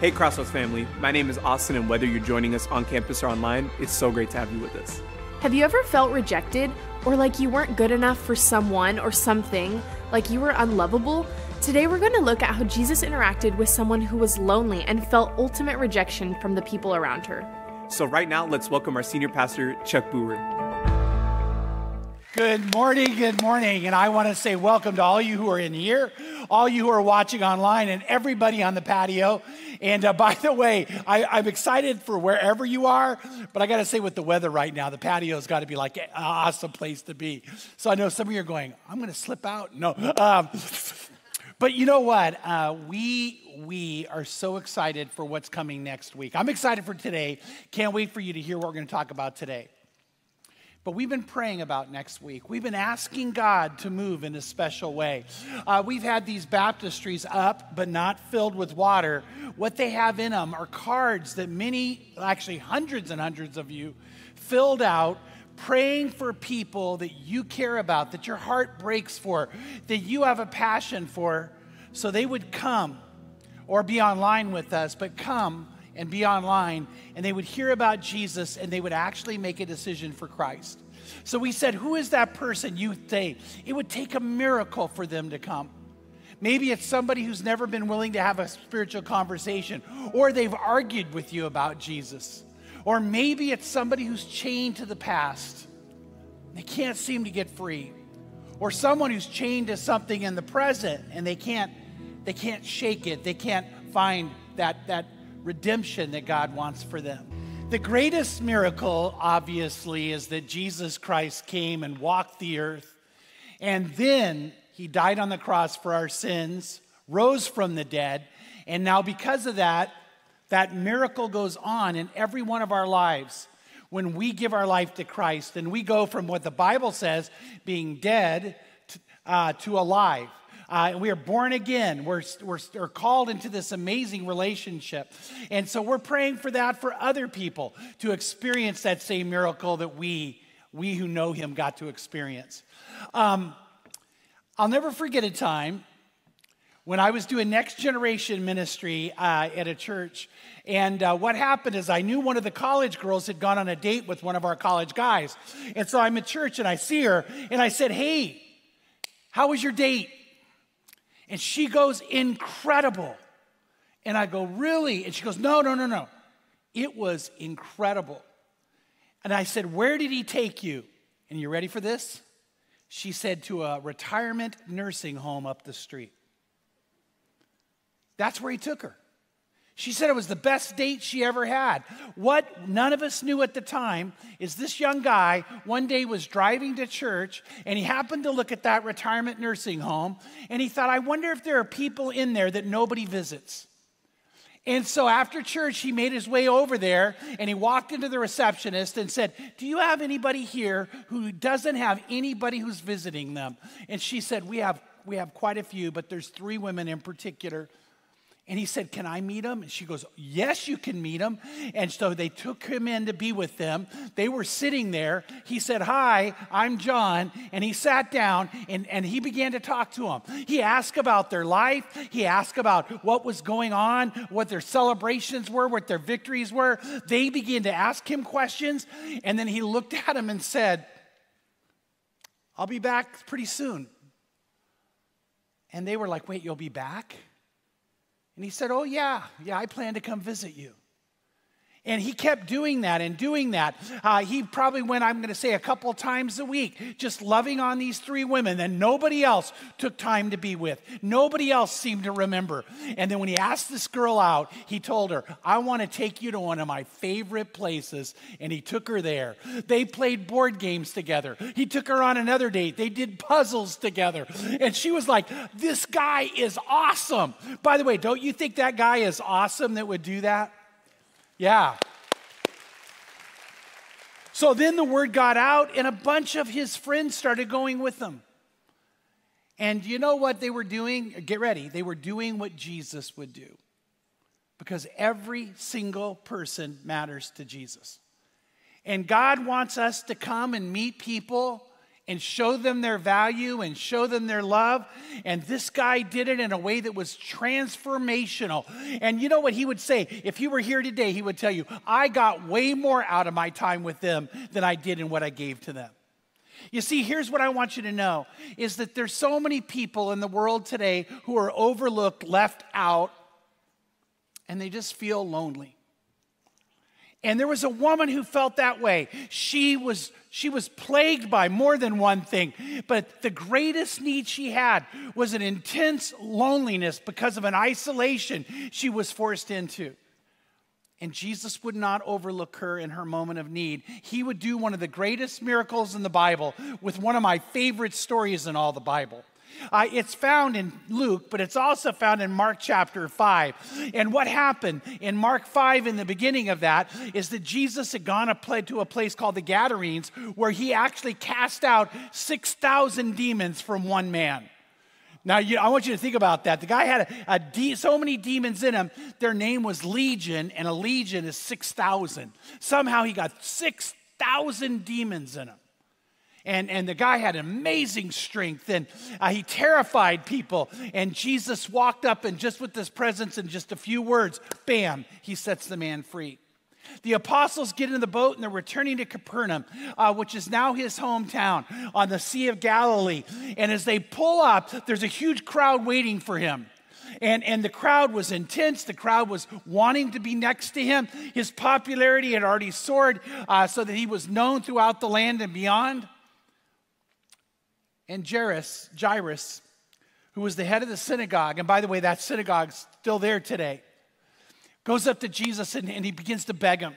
Hey, Crossroads family. My name is Austin, and whether you're joining us on campus or online, it's so great to have you with us. Have you ever felt rejected or like you weren't good enough for someone or something, like you were unlovable? Today, we're going to look at how Jesus interacted with someone who was lonely and felt ultimate rejection from the people around her. So, right now, let's welcome our senior pastor, Chuck Brewer. Good morning, good morning. And I want to say welcome to all you who are in here, all you who are watching online, and everybody on the patio. And uh, by the way, I, am excited for wherever you are, but I got to say, with the weather right now, the patio's got to be like an awesome place to be. So I know some of you are going, I'm going to slip out. No. Um, but you know what? Uh, we we are so excited for what's coming next week. I'm excited for today. Can't wait for you to hear what we're going to talk about today. But we've been praying about next week. We've been asking God to move in a special way. Uh, we've had these baptistries up, but not filled with water. What they have in them are cards that many, actually hundreds and hundreds of you, filled out praying for people that you care about, that your heart breaks for, that you have a passion for, so they would come or be online with us, but come and be online, and they would hear about Jesus and they would actually make a decision for Christ. So we said, Who is that person you think? It would take a miracle for them to come. Maybe it's somebody who's never been willing to have a spiritual conversation, or they've argued with you about Jesus. Or maybe it's somebody who's chained to the past. They can't seem to get free. Or someone who's chained to something in the present and they can't they can't shake it. They can't find that that redemption that God wants for them. The greatest miracle, obviously, is that Jesus Christ came and walked the earth, and then he died on the cross for our sins, rose from the dead, and now because of that, that miracle goes on in every one of our lives when we give our life to Christ and we go from what the Bible says, being dead, to, uh, to alive. Uh, we are born again. We're, we're, we're called into this amazing relationship. And so we're praying for that for other people to experience that same miracle that we, we who know Him got to experience. Um, I'll never forget a time when I was doing next generation ministry uh, at a church. And uh, what happened is I knew one of the college girls had gone on a date with one of our college guys. And so I'm at church and I see her and I said, Hey, how was your date? And she goes, Incredible. And I go, Really? And she goes, No, no, no, no. It was incredible. And I said, Where did he take you? And you ready for this? She said, To a retirement nursing home up the street. That's where he took her. She said it was the best date she ever had. What none of us knew at the time is this young guy one day was driving to church and he happened to look at that retirement nursing home and he thought, I wonder if there are people in there that nobody visits. And so after church, he made his way over there and he walked into the receptionist and said, Do you have anybody here who doesn't have anybody who's visiting them? And she said, We have, we have quite a few, but there's three women in particular and he said, Can I meet him? And she goes, Yes, you can meet him. And so they took him in to be with them. They were sitting there. He said, Hi, I'm John. And he sat down and, and he began to talk to them. He asked about their life. He asked about what was going on, what their celebrations were, what their victories were. They began to ask him questions. And then he looked at him and said, I'll be back pretty soon. And they were like, Wait, you'll be back? And he said, Oh, yeah, yeah, I plan to come visit you. And he kept doing that and doing that. Uh, he probably went, I'm going to say, a couple times a week, just loving on these three women that nobody else took time to be with. Nobody else seemed to remember. And then when he asked this girl out, he told her, I want to take you to one of my favorite places. And he took her there. They played board games together. He took her on another date. They did puzzles together. And she was like, This guy is awesome. By the way, don't you think that guy is awesome that would do that? Yeah. So then the word got out, and a bunch of his friends started going with them. And you know what they were doing? Get ready. They were doing what Jesus would do. Because every single person matters to Jesus. And God wants us to come and meet people and show them their value and show them their love. And this guy did it in a way that was transformational. And you know what he would say? If he were here today, he would tell you, I got way more out of my time with them than I did in what I gave to them. You see, here's what I want you to know is that there's so many people in the world today who are overlooked, left out, and they just feel lonely. And there was a woman who felt that way. She was, she was plagued by more than one thing, but the greatest need she had was an intense loneliness because of an isolation she was forced into. And Jesus would not overlook her in her moment of need. He would do one of the greatest miracles in the Bible with one of my favorite stories in all the Bible. Uh, it's found in Luke, but it's also found in Mark chapter 5. And what happened in Mark 5, in the beginning of that, is that Jesus had gone to a place called the Gadarenes, where he actually cast out 6,000 demons from one man. Now, you, I want you to think about that. The guy had a, a de- so many demons in him, their name was Legion, and a legion is 6,000. Somehow he got 6,000 demons in him and, and the guy had amazing strength and uh, he terrified people and jesus walked up and just with his presence and just a few words bam he sets the man free the apostles get in the boat and they're returning to Capernaum, uh, which is now his hometown on the Sea of Galilee. And as they pull up, there's a huge crowd waiting for him. And, and the crowd was intense. The crowd was wanting to be next to him. His popularity had already soared uh, so that he was known throughout the land and beyond. And Jairus, Jairus, who was the head of the synagogue, and by the way, that synagogue's still there today, goes up to Jesus and, and he begins to beg him.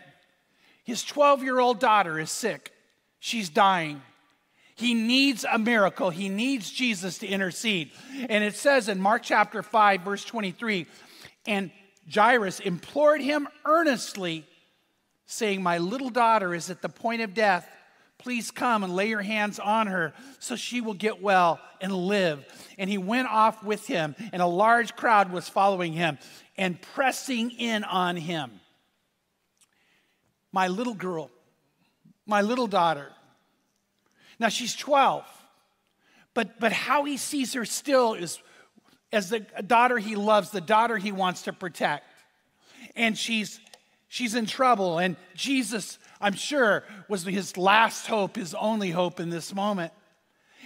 His 12 year old daughter is sick, she's dying. He needs a miracle. He needs Jesus to intercede. And it says in Mark chapter 5, verse 23, and Jairus implored him earnestly, saying, My little daughter is at the point of death. Please come and lay your hands on her so she will get well and live. And he went off with him, and a large crowd was following him and pressing in on him. My little girl, my little daughter. Now she's 12, but, but how he sees her still is as the daughter he loves, the daughter he wants to protect. And she's, she's in trouble, and Jesus I'm sure, was his last hope, his only hope in this moment.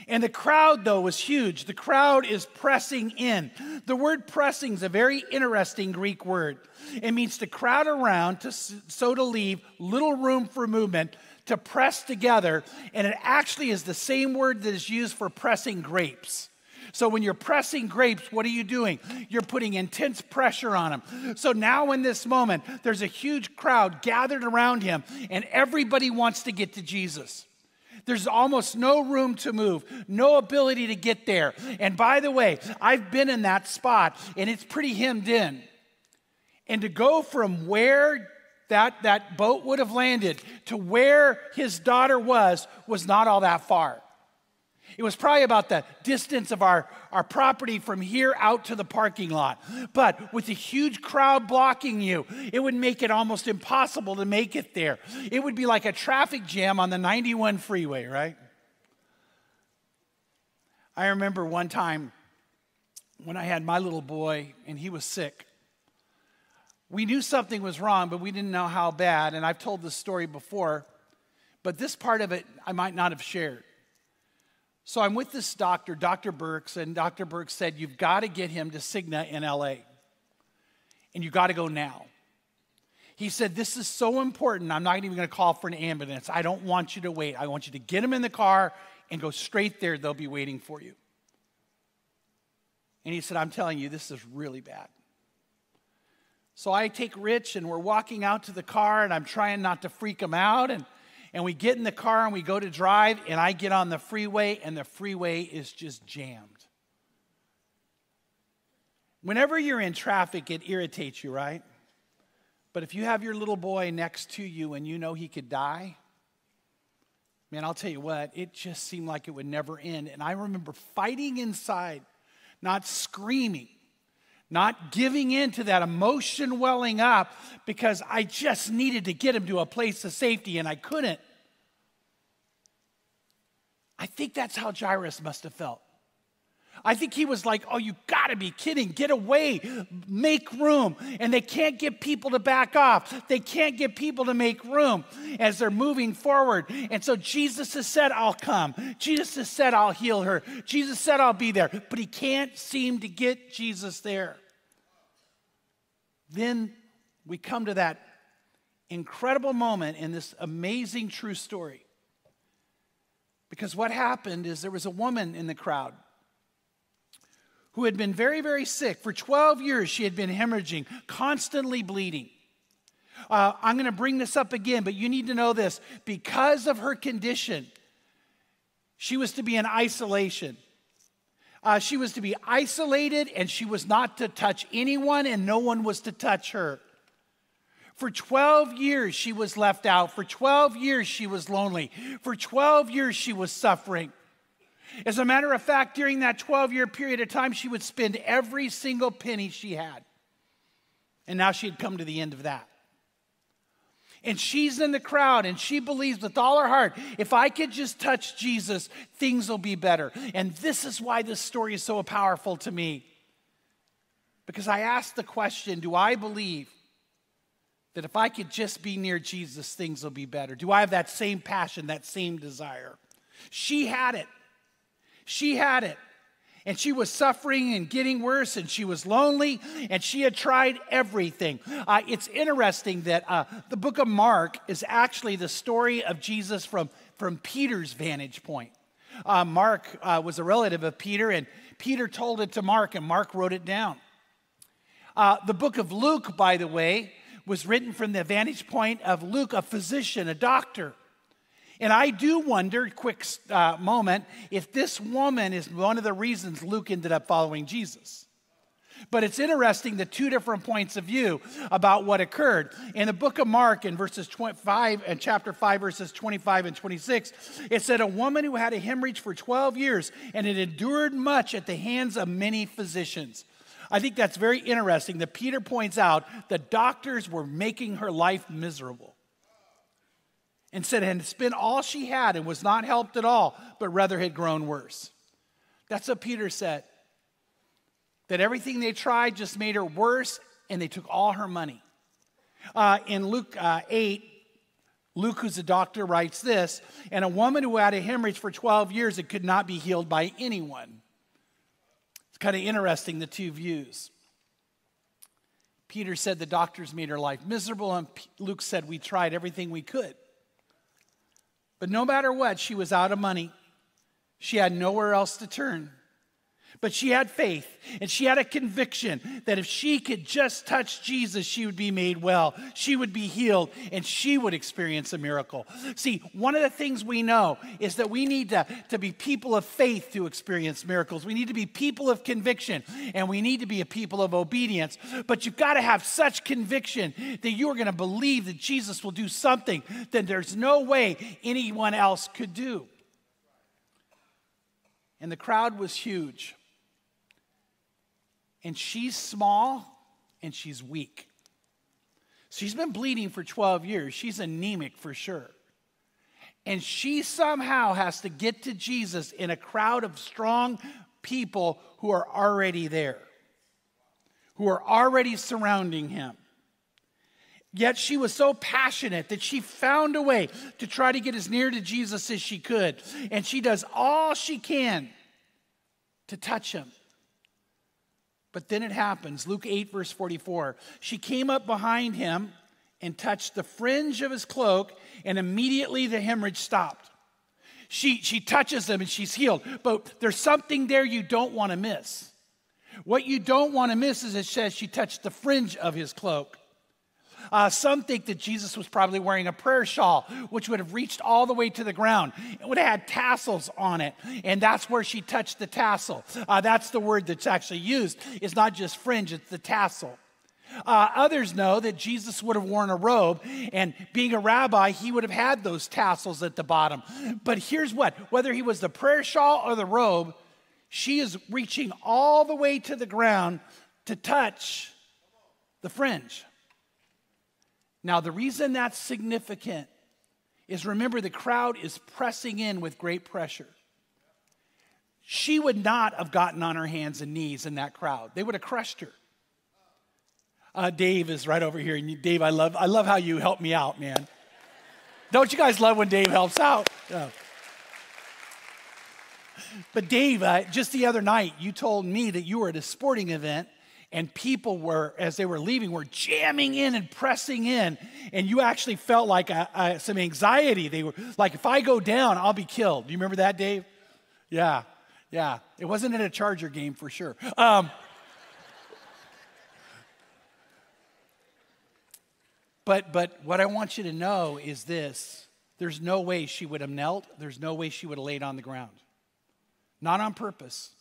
And the crowd, though, was huge. The crowd is pressing in. The word pressing is a very interesting Greek word. It means to crowd around, to, so to leave little room for movement, to press together. And it actually is the same word that is used for pressing grapes. So when you're pressing grapes, what are you doing? You're putting intense pressure on them. So now in this moment, there's a huge crowd gathered around him, and everybody wants to get to Jesus. There's almost no room to move, no ability to get there. And by the way, I've been in that spot, and it's pretty hemmed in. And to go from where that, that boat would have landed to where his daughter was was not all that far. It was probably about the distance of our, our property from here out to the parking lot. But with a huge crowd blocking you, it would make it almost impossible to make it there. It would be like a traffic jam on the 91 freeway, right? I remember one time when I had my little boy and he was sick. We knew something was wrong, but we didn't know how bad. And I've told this story before, but this part of it I might not have shared. So I'm with this doctor, Dr. Burks, and Dr. Burks said, You've got to get him to Cigna in LA. And you've got to go now. He said, This is so important. I'm not even going to call for an ambulance. I don't want you to wait. I want you to get him in the car and go straight there. They'll be waiting for you. And he said, I'm telling you, this is really bad. So I take Rich and we're walking out to the car and I'm trying not to freak him out. And and we get in the car and we go to drive, and I get on the freeway, and the freeway is just jammed. Whenever you're in traffic, it irritates you, right? But if you have your little boy next to you and you know he could die, man, I'll tell you what, it just seemed like it would never end. And I remember fighting inside, not screaming, not giving in to that emotion welling up because I just needed to get him to a place of safety and I couldn't. I think that's how Jairus must have felt. I think he was like, Oh, you gotta be kidding. Get away, make room. And they can't get people to back off. They can't get people to make room as they're moving forward. And so Jesus has said, I'll come. Jesus has said, I'll heal her. Jesus said, I'll be there. But he can't seem to get Jesus there. Then we come to that incredible moment in this amazing true story. Because what happened is there was a woman in the crowd who had been very, very sick. For 12 years, she had been hemorrhaging, constantly bleeding. Uh, I'm going to bring this up again, but you need to know this. Because of her condition, she was to be in isolation. Uh, she was to be isolated and she was not to touch anyone, and no one was to touch her. For 12 years, she was left out. For 12 years, she was lonely. For 12 years, she was suffering. As a matter of fact, during that 12 year period of time, she would spend every single penny she had. And now she had come to the end of that. And she's in the crowd and she believes with all her heart if I could just touch Jesus, things will be better. And this is why this story is so powerful to me. Because I asked the question do I believe that if I could just be near Jesus, things will be better? Do I have that same passion, that same desire? She had it. She had it. And she was suffering and getting worse, and she was lonely, and she had tried everything. Uh, it's interesting that uh, the book of Mark is actually the story of Jesus from, from Peter's vantage point. Uh, Mark uh, was a relative of Peter, and Peter told it to Mark, and Mark wrote it down. Uh, the book of Luke, by the way, was written from the vantage point of Luke, a physician, a doctor. And I do wonder, quick uh, moment, if this woman is one of the reasons Luke ended up following Jesus. But it's interesting the two different points of view about what occurred. In the book of Mark, in verses 25 and chapter 5, verses 25 and 26, it said, A woman who had a hemorrhage for 12 years and had endured much at the hands of many physicians. I think that's very interesting that Peter points out the doctors were making her life miserable and said had spent all she had and was not helped at all, but rather had grown worse. That's what Peter said. That everything they tried just made her worse, and they took all her money. Uh, in Luke uh, 8, Luke, who's a doctor, writes this And a woman who had a hemorrhage for 12 years, it could not be healed by anyone. It's kind of interesting, the two views. Peter said the doctors made her life miserable, and Luke said we tried everything we could. But no matter what, she was out of money. She had nowhere else to turn. But she had faith and she had a conviction that if she could just touch Jesus, she would be made well. She would be healed and she would experience a miracle. See, one of the things we know is that we need to, to be people of faith to experience miracles. We need to be people of conviction and we need to be a people of obedience. But you've got to have such conviction that you are going to believe that Jesus will do something that there's no way anyone else could do. And the crowd was huge and she's small and she's weak. She's been bleeding for 12 years. She's anemic for sure. And she somehow has to get to Jesus in a crowd of strong people who are already there, who are already surrounding him. Yet she was so passionate that she found a way to try to get as near to Jesus as she could. And she does all she can to touch him. But then it happens. Luke 8, verse 44. She came up behind him and touched the fringe of his cloak, and immediately the hemorrhage stopped. She, she touches him and she's healed. But there's something there you don't want to miss. What you don't want to miss is it says she touched the fringe of his cloak. Uh, some think that Jesus was probably wearing a prayer shawl, which would have reached all the way to the ground. It would have had tassels on it, and that's where she touched the tassel. Uh, that's the word that's actually used. It's not just fringe, it's the tassel. Uh, others know that Jesus would have worn a robe, and being a rabbi, he would have had those tassels at the bottom. But here's what whether he was the prayer shawl or the robe, she is reaching all the way to the ground to touch the fringe. Now, the reason that's significant is remember the crowd is pressing in with great pressure. she would not have gotten on her hands and knees in that crowd. They would have crushed her. Uh, Dave is right over here. And Dave, I love, I love how you help me out, man. Don't you guys love when Dave helps out? But Dave, uh, just the other night, you told me that you were at a sporting event and people were, as they were leaving, were jamming in and pressing in, and you actually felt like a, a, some anxiety. They were like, if I go down, I'll be killed. Do you remember that, Dave? Yeah, yeah. It wasn't in a Charger game for sure. Um, but, but what I want you to know is this there's no way she would have knelt, there's no way she would have laid on the ground. Not on purpose.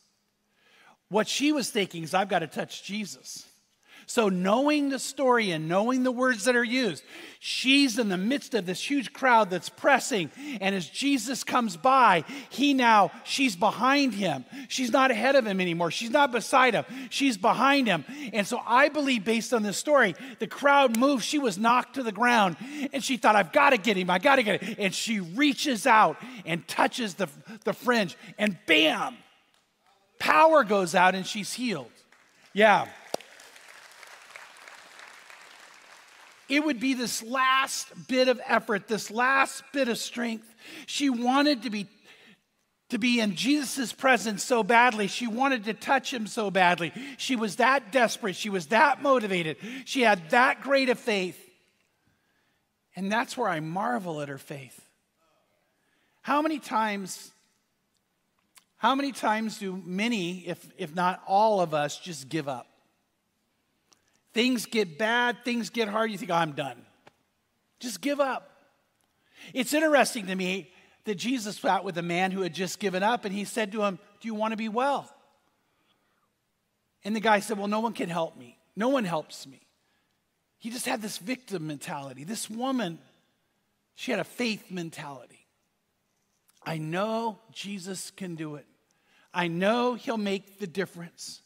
What she was thinking is, I've got to touch Jesus. So, knowing the story and knowing the words that are used, she's in the midst of this huge crowd that's pressing. And as Jesus comes by, he now, she's behind him. She's not ahead of him anymore. She's not beside him. She's behind him. And so, I believe, based on this story, the crowd moved. She was knocked to the ground. And she thought, I've got to get him. I got to get him. And she reaches out and touches the, the fringe. And bam, power goes out and she's healed. Yeah. It would be this last bit of effort, this last bit of strength. She wanted to be to be in Jesus' presence so badly. She wanted to touch him so badly. She was that desperate. She was that motivated. She had that great a faith. And that's where I marvel at her faith. How many times, how many times do many, if, if not all of us, just give up? Things get bad, things get hard, you think, oh, I'm done. Just give up. It's interesting to me that Jesus sat with a man who had just given up and he said to him, Do you want to be well? And the guy said, Well, no one can help me. No one helps me. He just had this victim mentality. This woman, she had a faith mentality. I know Jesus can do it. I know he'll make the difference.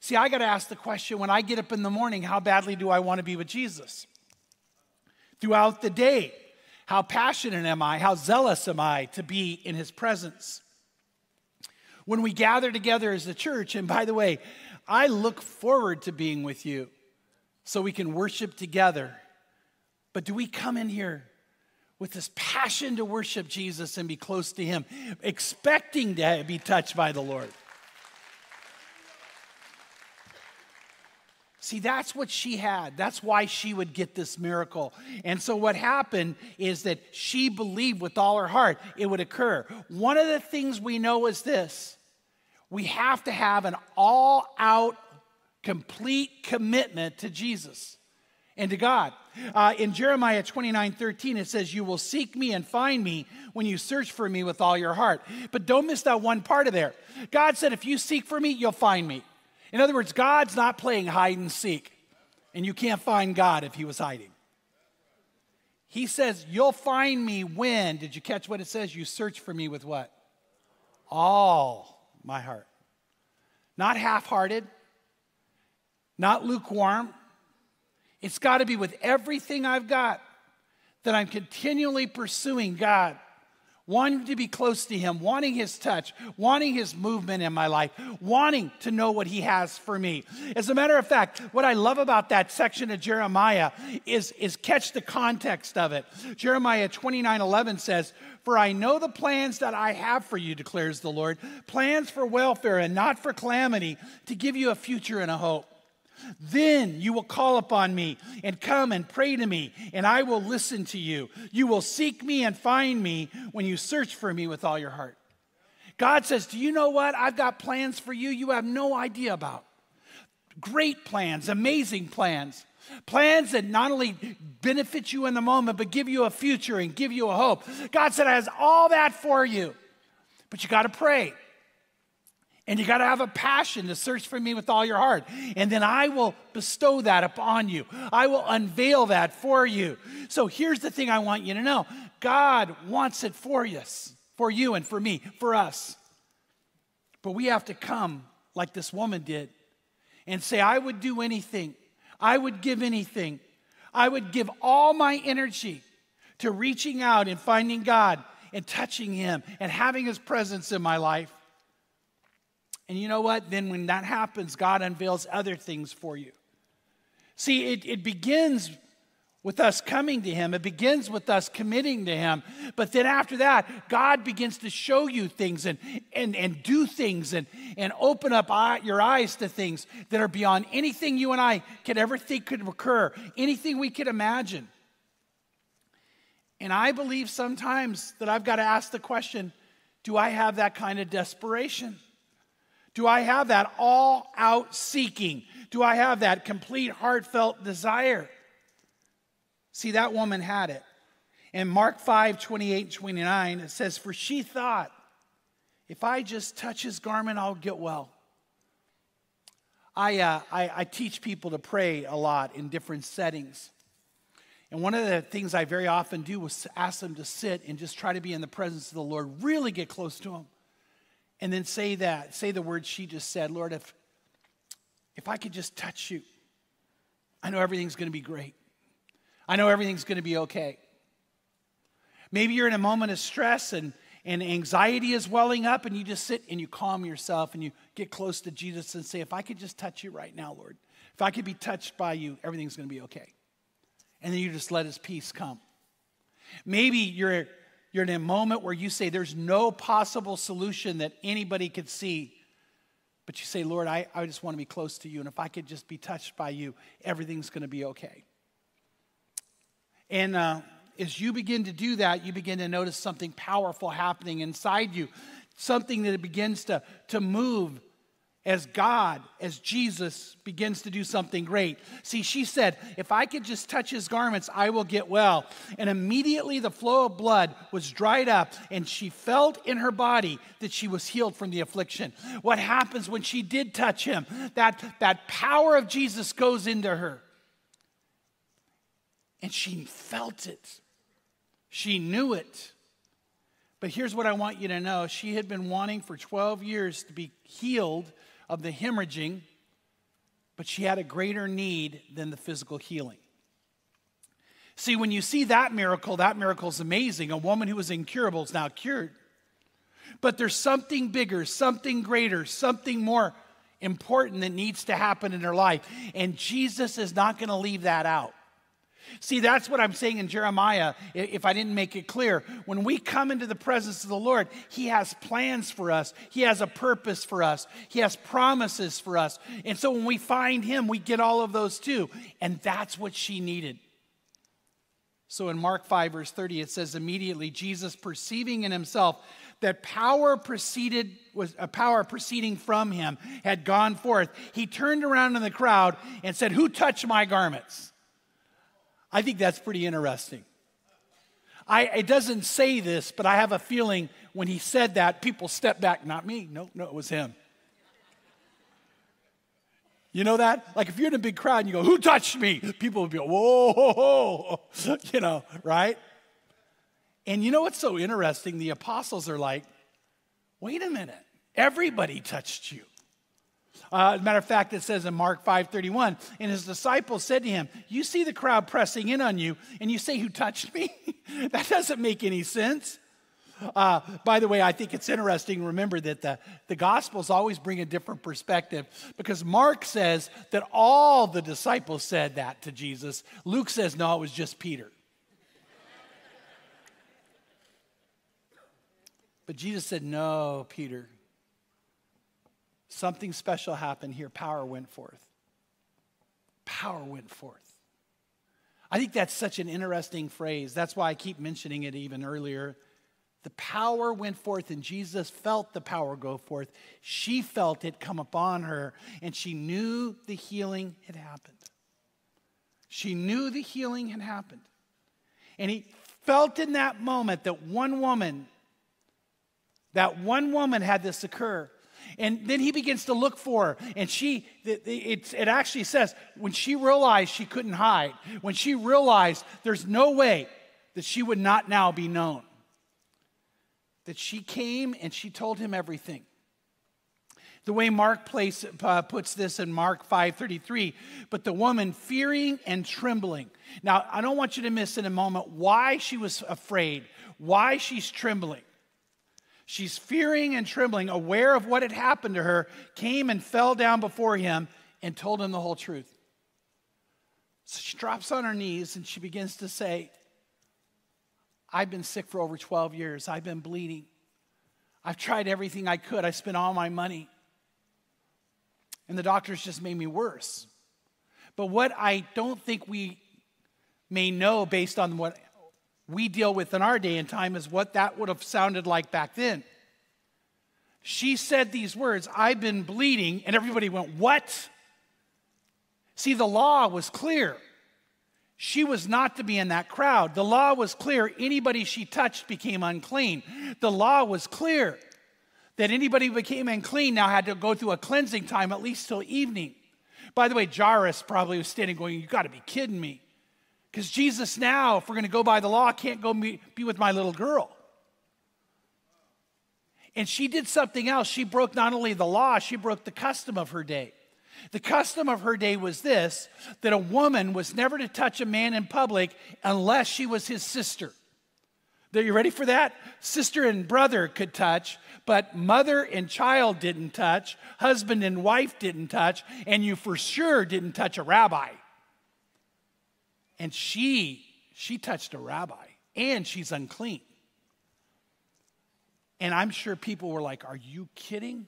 See, I got to ask the question when I get up in the morning, how badly do I want to be with Jesus? Throughout the day, how passionate am I? How zealous am I to be in his presence? When we gather together as a church, and by the way, I look forward to being with you so we can worship together. But do we come in here with this passion to worship Jesus and be close to him, expecting to be touched by the Lord? See, that's what she had. That's why she would get this miracle. And so, what happened is that she believed with all her heart it would occur. One of the things we know is this we have to have an all out, complete commitment to Jesus and to God. Uh, in Jeremiah 29 13, it says, You will seek me and find me when you search for me with all your heart. But don't miss that one part of there. God said, If you seek for me, you'll find me. In other words, God's not playing hide and seek, and you can't find God if He was hiding. He says, You'll find me when, did you catch what it says? You search for me with what? All my heart. Not half hearted, not lukewarm. It's got to be with everything I've got that I'm continually pursuing God wanting to be close to Him, wanting His touch, wanting His movement in my life, wanting to know what He has for me. As a matter of fact, what I love about that section of Jeremiah is, is catch the context of it. Jeremiah 29 11 says, For I know the plans that I have for you, declares the Lord, plans for welfare and not for calamity, to give you a future and a hope. Then you will call upon me and come and pray to me, and I will listen to you. You will seek me and find me when you search for me with all your heart. God says, Do you know what? I've got plans for you you have no idea about. Great plans, amazing plans. Plans that not only benefit you in the moment, but give you a future and give you a hope. God said, I has all that for you. But you got to pray. And you got to have a passion to search for me with all your heart. And then I will bestow that upon you. I will unveil that for you. So here's the thing I want you to know God wants it for us, for you and for me, for us. But we have to come like this woman did and say, I would do anything, I would give anything, I would give all my energy to reaching out and finding God and touching Him and having His presence in my life. And you know what? Then when that happens, God unveils other things for you. See, it, it begins with us coming to Him. It begins with us committing to Him. But then after that, God begins to show you things and, and, and do things and, and open up eye, your eyes to things that are beyond anything you and I could ever think could occur, anything we could imagine. And I believe sometimes that I've got to ask the question do I have that kind of desperation? Do I have that all out seeking? Do I have that complete heartfelt desire? See, that woman had it. In Mark 5 28 29, it says, For she thought, if I just touch his garment, I'll get well. I, uh, I, I teach people to pray a lot in different settings. And one of the things I very often do was ask them to sit and just try to be in the presence of the Lord, really get close to Him. And then say that, say the words she just said Lord, if, if I could just touch you, I know everything's going to be great. I know everything's going to be okay. Maybe you're in a moment of stress and, and anxiety is welling up, and you just sit and you calm yourself and you get close to Jesus and say, If I could just touch you right now, Lord, if I could be touched by you, everything's going to be okay. And then you just let his peace come. Maybe you're, you're in a moment where you say, There's no possible solution that anybody could see. But you say, Lord, I, I just want to be close to you. And if I could just be touched by you, everything's going to be okay. And uh, as you begin to do that, you begin to notice something powerful happening inside you, something that begins to, to move as God, as Jesus begins to do something great. See, she said, If I could just touch his garments, I will get well. And immediately the flow of blood was dried up, and she felt in her body that she was healed from the affliction. What happens when she did touch him? That, that power of Jesus goes into her. And she felt it, she knew it. But here's what I want you to know she had been wanting for 12 years to be healed of the hemorrhaging, but she had a greater need than the physical healing. See, when you see that miracle, that miracle is amazing. A woman who was incurable is now cured. But there's something bigger, something greater, something more important that needs to happen in her life. And Jesus is not going to leave that out. See, that's what I'm saying in Jeremiah, if I didn't make it clear. When we come into the presence of the Lord, He has plans for us, He has a purpose for us, He has promises for us. And so when we find Him, we get all of those too. And that's what she needed. So in Mark 5, verse 30, it says, Immediately Jesus, perceiving in himself that power proceeded was a power proceeding from him had gone forth he turned around in the crowd and said who touched my garments I think that's pretty interesting. I, it doesn't say this, but I have a feeling when he said that, people stepped back. Not me. No, no, it was him. You know that? Like if you're in a big crowd and you go, Who touched me? People would be, like, Whoa, whoa, whoa. you know, right? And you know what's so interesting? The apostles are like, Wait a minute. Everybody touched you. Uh, as a matter of fact, it says in Mark 5:31, and his disciples said to him, "You see the crowd pressing in on you, and you say, 'Who touched me?' that doesn't make any sense." Uh, by the way, I think it's interesting. Remember that the, the Gospels always bring a different perspective because Mark says that all the disciples said that to Jesus. Luke says, no, it was just Peter. but Jesus said, no, Peter, Something special happened here. Power went forth. Power went forth. I think that's such an interesting phrase. That's why I keep mentioning it even earlier. The power went forth, and Jesus felt the power go forth. She felt it come upon her, and she knew the healing had happened. She knew the healing had happened. And he felt in that moment that one woman, that one woman had this occur. And then he begins to look for her. And she, it, it actually says, when she realized she couldn't hide, when she realized there's no way that she would not now be known, that she came and she told him everything. The way Mark place, uh, puts this in Mark 5:33, but the woman fearing and trembling. Now, I don't want you to miss in a moment why she was afraid, why she's trembling. She's fearing and trembling, aware of what had happened to her, came and fell down before him and told him the whole truth. So she drops on her knees and she begins to say, I've been sick for over 12 years. I've been bleeding. I've tried everything I could. I spent all my money. And the doctors just made me worse. But what I don't think we may know based on what we deal with in our day and time is what that would have sounded like back then. She said these words, I've been bleeding, and everybody went, What? See, the law was clear. She was not to be in that crowd. The law was clear. Anybody she touched became unclean. The law was clear that anybody who became unclean now had to go through a cleansing time at least till evening. By the way, Jairus probably was standing going, You got to be kidding me. Because Jesus now, if we're going to go by the law, can't go be with my little girl. And she did something else. She broke not only the law, she broke the custom of her day. The custom of her day was this that a woman was never to touch a man in public unless she was his sister. Are you ready for that? Sister and brother could touch, but mother and child didn't touch, husband and wife didn't touch, and you for sure didn't touch a rabbi. And she, she touched a rabbi, and she's unclean. And I'm sure people were like, Are you kidding?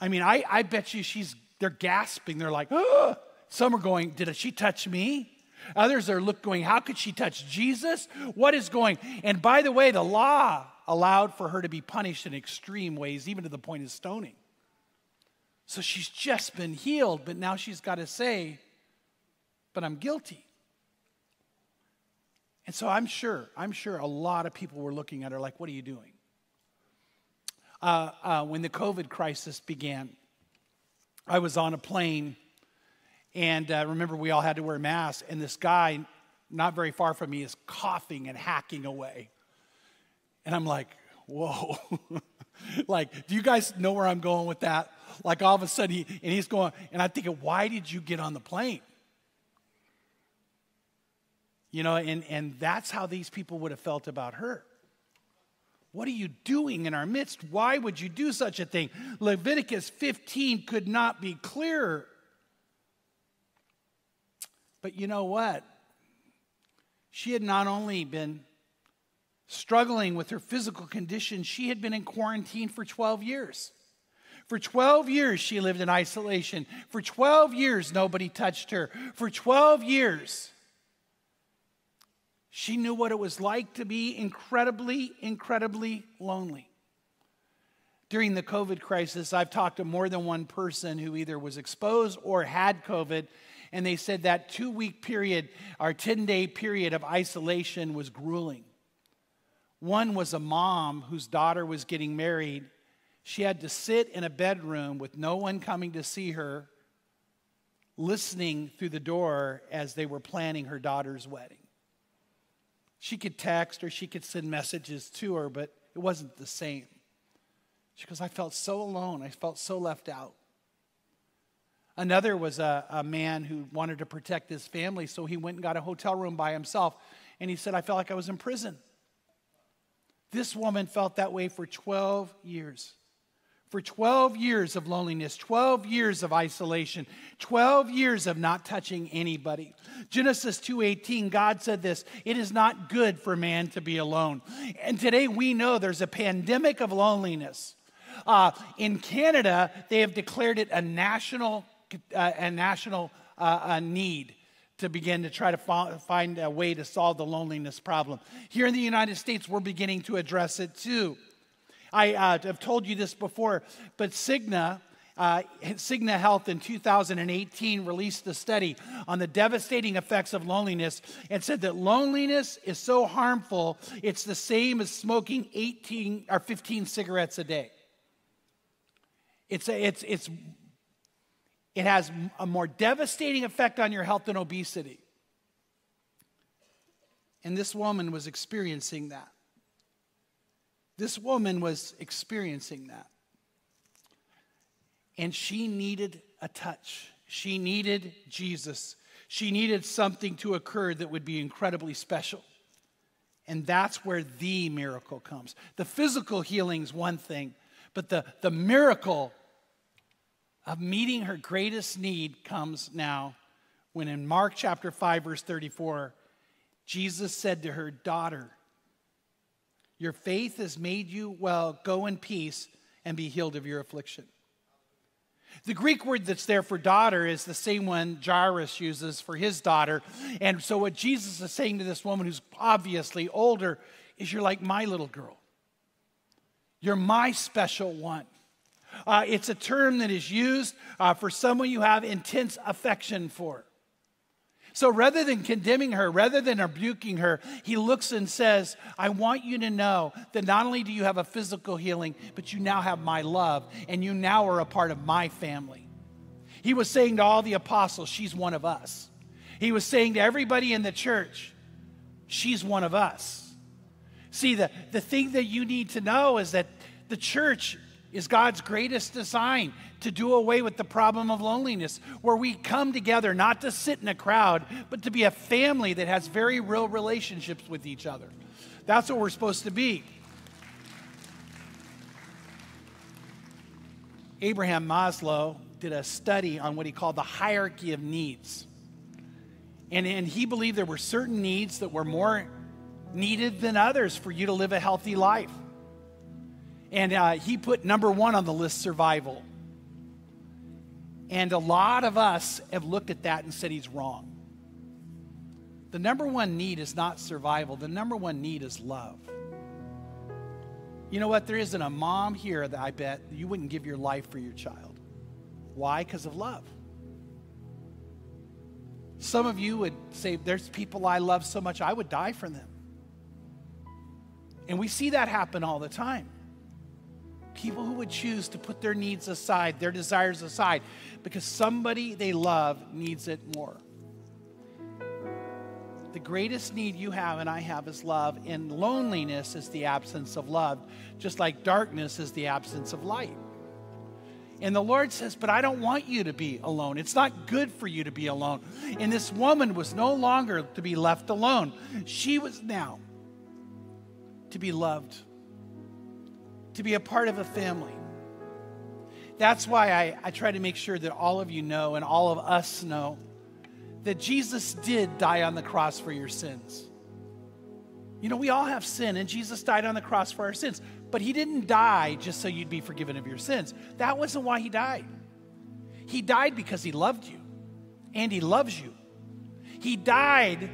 I mean, I, I bet you she's, they're gasping. They're like, oh. Some are going, Did she touch me? Others are look going, How could she touch Jesus? What is going? And by the way, the law allowed for her to be punished in extreme ways, even to the point of stoning. So she's just been healed, but now she's got to say, But I'm guilty. And so I'm sure, I'm sure a lot of people were looking at her like, what are you doing? Uh, uh, when the COVID crisis began, I was on a plane, and uh, remember, we all had to wear masks, and this guy, not very far from me, is coughing and hacking away. And I'm like, whoa. like, do you guys know where I'm going with that? Like, all of a sudden, he, and he's going, and I'm thinking, why did you get on the plane? You know, and, and that's how these people would have felt about her. What are you doing in our midst? Why would you do such a thing? Leviticus 15 could not be clearer. But you know what? She had not only been struggling with her physical condition, she had been in quarantine for 12 years. For 12 years, she lived in isolation. For 12 years, nobody touched her. For 12 years, she knew what it was like to be incredibly, incredibly lonely. During the COVID crisis, I've talked to more than one person who either was exposed or had COVID, and they said that two week period, our 10 day period of isolation, was grueling. One was a mom whose daughter was getting married. She had to sit in a bedroom with no one coming to see her, listening through the door as they were planning her daughter's wedding. She could text or she could send messages to her, but it wasn't the same. She goes, I felt so alone. I felt so left out. Another was a, a man who wanted to protect his family, so he went and got a hotel room by himself. And he said, I felt like I was in prison. This woman felt that way for 12 years for 12 years of loneliness, 12 years of isolation, 12 years of not touching anybody. Genesis 2:18 God said this, it is not good for man to be alone. And today we know there's a pandemic of loneliness. Uh, in Canada, they have declared it a national uh, a national uh, a need to begin to try to find a way to solve the loneliness problem. Here in the United States, we're beginning to address it too. I uh, have told you this before, but Cigna, uh, Cigna Health in 2018 released a study on the devastating effects of loneliness and said that loneliness is so harmful, it's the same as smoking 18 or 15 cigarettes a day. It's, a, it's, it's, it has a more devastating effect on your health than obesity. And this woman was experiencing that. This woman was experiencing that. And she needed a touch. She needed Jesus. She needed something to occur that would be incredibly special. And that's where the miracle comes. The physical healing's one thing, but the, the miracle of meeting her greatest need comes now when in Mark chapter 5, verse 34, Jesus said to her, Daughter, your faith has made you well. Go in peace and be healed of your affliction. The Greek word that's there for daughter is the same one Jairus uses for his daughter. And so, what Jesus is saying to this woman who's obviously older is, You're like my little girl. You're my special one. Uh, it's a term that is used uh, for someone you have intense affection for. So rather than condemning her, rather than rebuking her, he looks and says, I want you to know that not only do you have a physical healing, but you now have my love, and you now are a part of my family. He was saying to all the apostles, She's one of us. He was saying to everybody in the church, She's one of us. See, the, the thing that you need to know is that the church is God's greatest design to do away with the problem of loneliness, where we come together not to sit in a crowd, but to be a family that has very real relationships with each other. That's what we're supposed to be. Abraham Maslow did a study on what he called the hierarchy of needs. And, and he believed there were certain needs that were more needed than others for you to live a healthy life. And uh, he put number one on the list survival. And a lot of us have looked at that and said he's wrong. The number one need is not survival, the number one need is love. You know what? There isn't a mom here that I bet you wouldn't give your life for your child. Why? Because of love. Some of you would say, There's people I love so much, I would die for them. And we see that happen all the time people who would choose to put their needs aside, their desires aside, because somebody they love needs it more. The greatest need you have and I have is love, and loneliness is the absence of love, just like darkness is the absence of light. And the Lord says, But I don't want you to be alone. It's not good for you to be alone. And this woman was no longer to be left alone, she was now to be loved to be a part of a family. That's why I, I try to make sure that all of you know and all of us know that Jesus did die on the cross for your sins. You know, we all have sin, and Jesus died on the cross for our sins. But he didn't die just so you'd be forgiven of your sins. That wasn't why he died. He died because he loved you, and he loves you. He died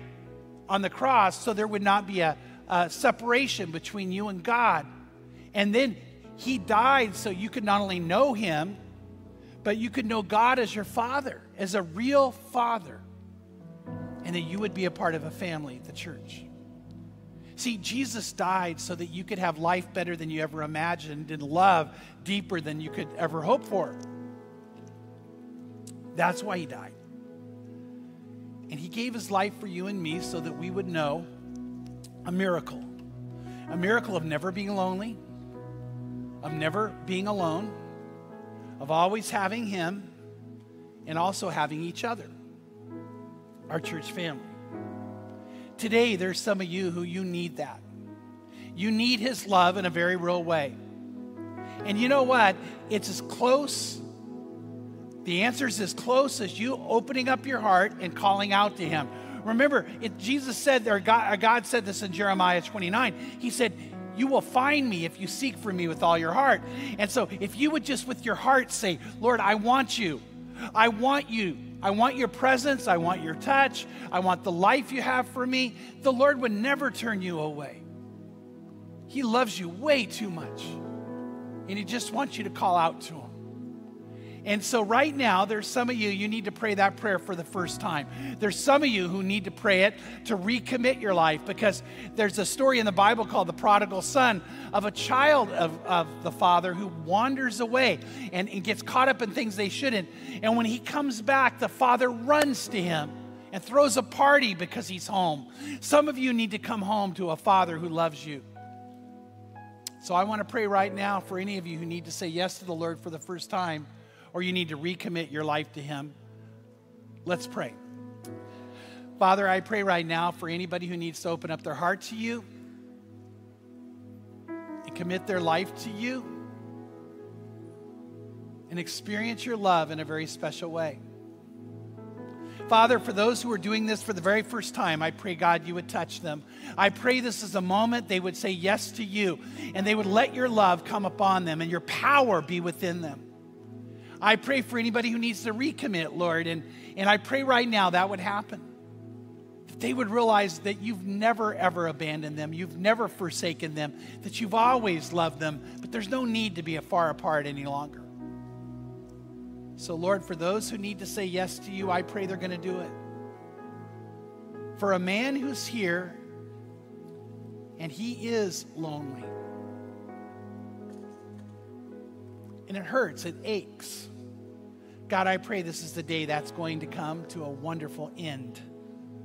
on the cross so there would not be a, a separation between you and God. And then he died so you could not only know him, but you could know God as your father, as a real father, and that you would be a part of a family, the church. See, Jesus died so that you could have life better than you ever imagined and love deeper than you could ever hope for. That's why he died. And he gave his life for you and me so that we would know a miracle a miracle of never being lonely, of never being alone, of always having Him, and also having each other, our church family. Today, there's some of you who you need that. You need His love in a very real way. And you know what? It's as close, the answer is as close as you opening up your heart and calling out to Him. Remember, it, Jesus said, or God, God said this in Jeremiah 29. He said, you will find me if you seek for me with all your heart. And so, if you would just with your heart say, Lord, I want you. I want you. I want your presence. I want your touch. I want the life you have for me. The Lord would never turn you away. He loves you way too much. And He just wants you to call out to Him. And so, right now, there's some of you, you need to pray that prayer for the first time. There's some of you who need to pray it to recommit your life because there's a story in the Bible called the prodigal son of a child of, of the father who wanders away and, and gets caught up in things they shouldn't. And when he comes back, the father runs to him and throws a party because he's home. Some of you need to come home to a father who loves you. So I want to pray right now for any of you who need to say yes to the Lord for the first time or you need to recommit your life to Him, let's pray. Father, I pray right now for anybody who needs to open up their heart to you. And commit their life to you and experience your love in a very special way. Father, for those who are doing this for the very first time, I pray, God, you would touch them. I pray this is a moment they would say yes to you and they would let your love come upon them and your power be within them. I pray for anybody who needs to recommit, Lord, and, and I pray right now that would happen. That they would realize that you've never, ever abandoned them, you've never forsaken them, that you've always loved them, but there's no need to be far apart any longer. So, Lord, for those who need to say yes to you, I pray they're going to do it. For a man who's here and he is lonely, and it hurts, it aches. God, I pray this is the day that's going to come to a wonderful end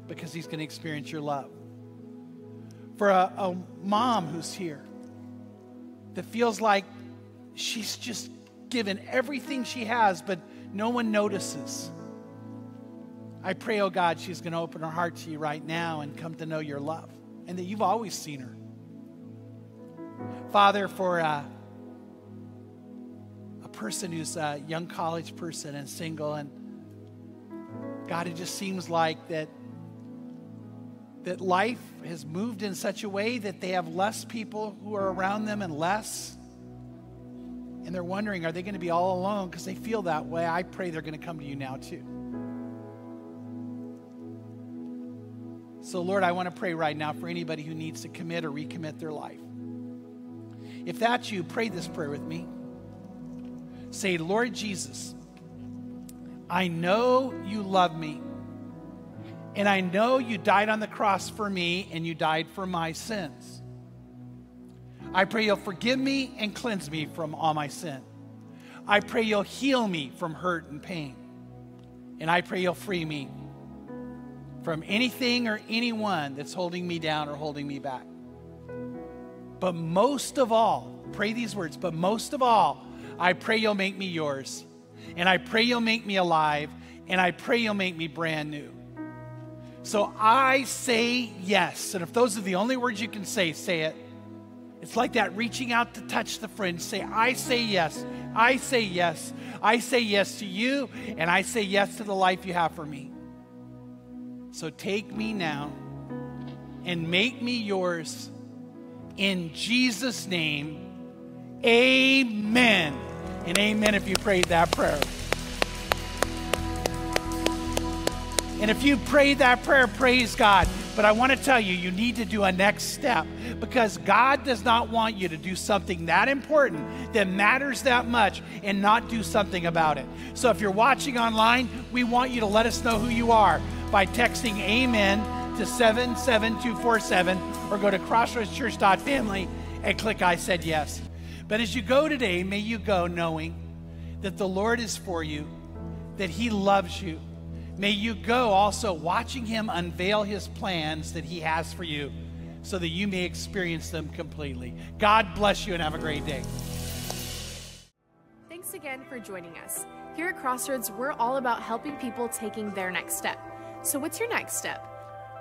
because he's going to experience your love. For a, a mom who's here that feels like she's just given everything she has, but no one notices. I pray, oh God, she's going to open her heart to you right now and come to know your love and that you've always seen her. Father, for uh, person who's a young college person and single, and God, it just seems like that that life has moved in such a way that they have less people who are around them and less and they're wondering, are they going to be all alone because they feel that way? I pray they're going to come to you now too. So, Lord, I want to pray right now for anybody who needs to commit or recommit their life. If that's you, pray this prayer with me. Say, Lord Jesus, I know you love me. And I know you died on the cross for me and you died for my sins. I pray you'll forgive me and cleanse me from all my sin. I pray you'll heal me from hurt and pain. And I pray you'll free me from anything or anyone that's holding me down or holding me back. But most of all, pray these words, but most of all, I pray you'll make me yours. And I pray you'll make me alive. And I pray you'll make me brand new. So I say yes. And if those are the only words you can say, say it. It's like that reaching out to touch the fringe. Say, I say yes. I say yes. I say yes to you, and I say yes to the life you have for me. So take me now and make me yours in Jesus' name. Amen. And amen if you prayed that prayer. And if you prayed that prayer, praise God. But I want to tell you, you need to do a next step because God does not want you to do something that important that matters that much and not do something about it. So if you're watching online, we want you to let us know who you are by texting Amen to 77247 or go to crossroadschurch.family and click I said yes. But as you go today, may you go knowing that the Lord is for you, that He loves you May you go also watching him unveil his plans that he has for you so that you may experience them completely. God bless you and have a great day. Thanks again for joining us. Here at Crossroads, we're all about helping people taking their next step. So, what's your next step?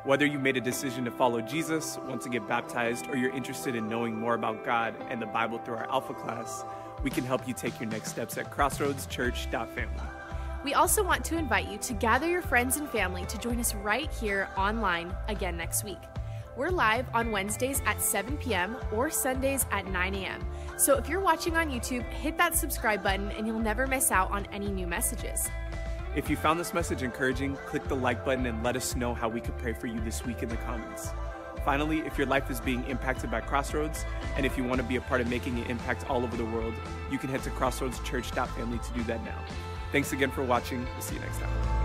Whether you made a decision to follow Jesus, want to get baptized, or you're interested in knowing more about God and the Bible through our Alpha class, we can help you take your next steps at crossroadschurch.family. We also want to invite you to gather your friends and family to join us right here online again next week. We're live on Wednesdays at 7 p.m. or Sundays at 9 a.m. So if you're watching on YouTube, hit that subscribe button and you'll never miss out on any new messages. If you found this message encouraging, click the like button and let us know how we could pray for you this week in the comments. Finally, if your life is being impacted by Crossroads, and if you want to be a part of making an impact all over the world, you can head to crossroadschurch.family to do that now. Thanks again for watching. We'll see you next time.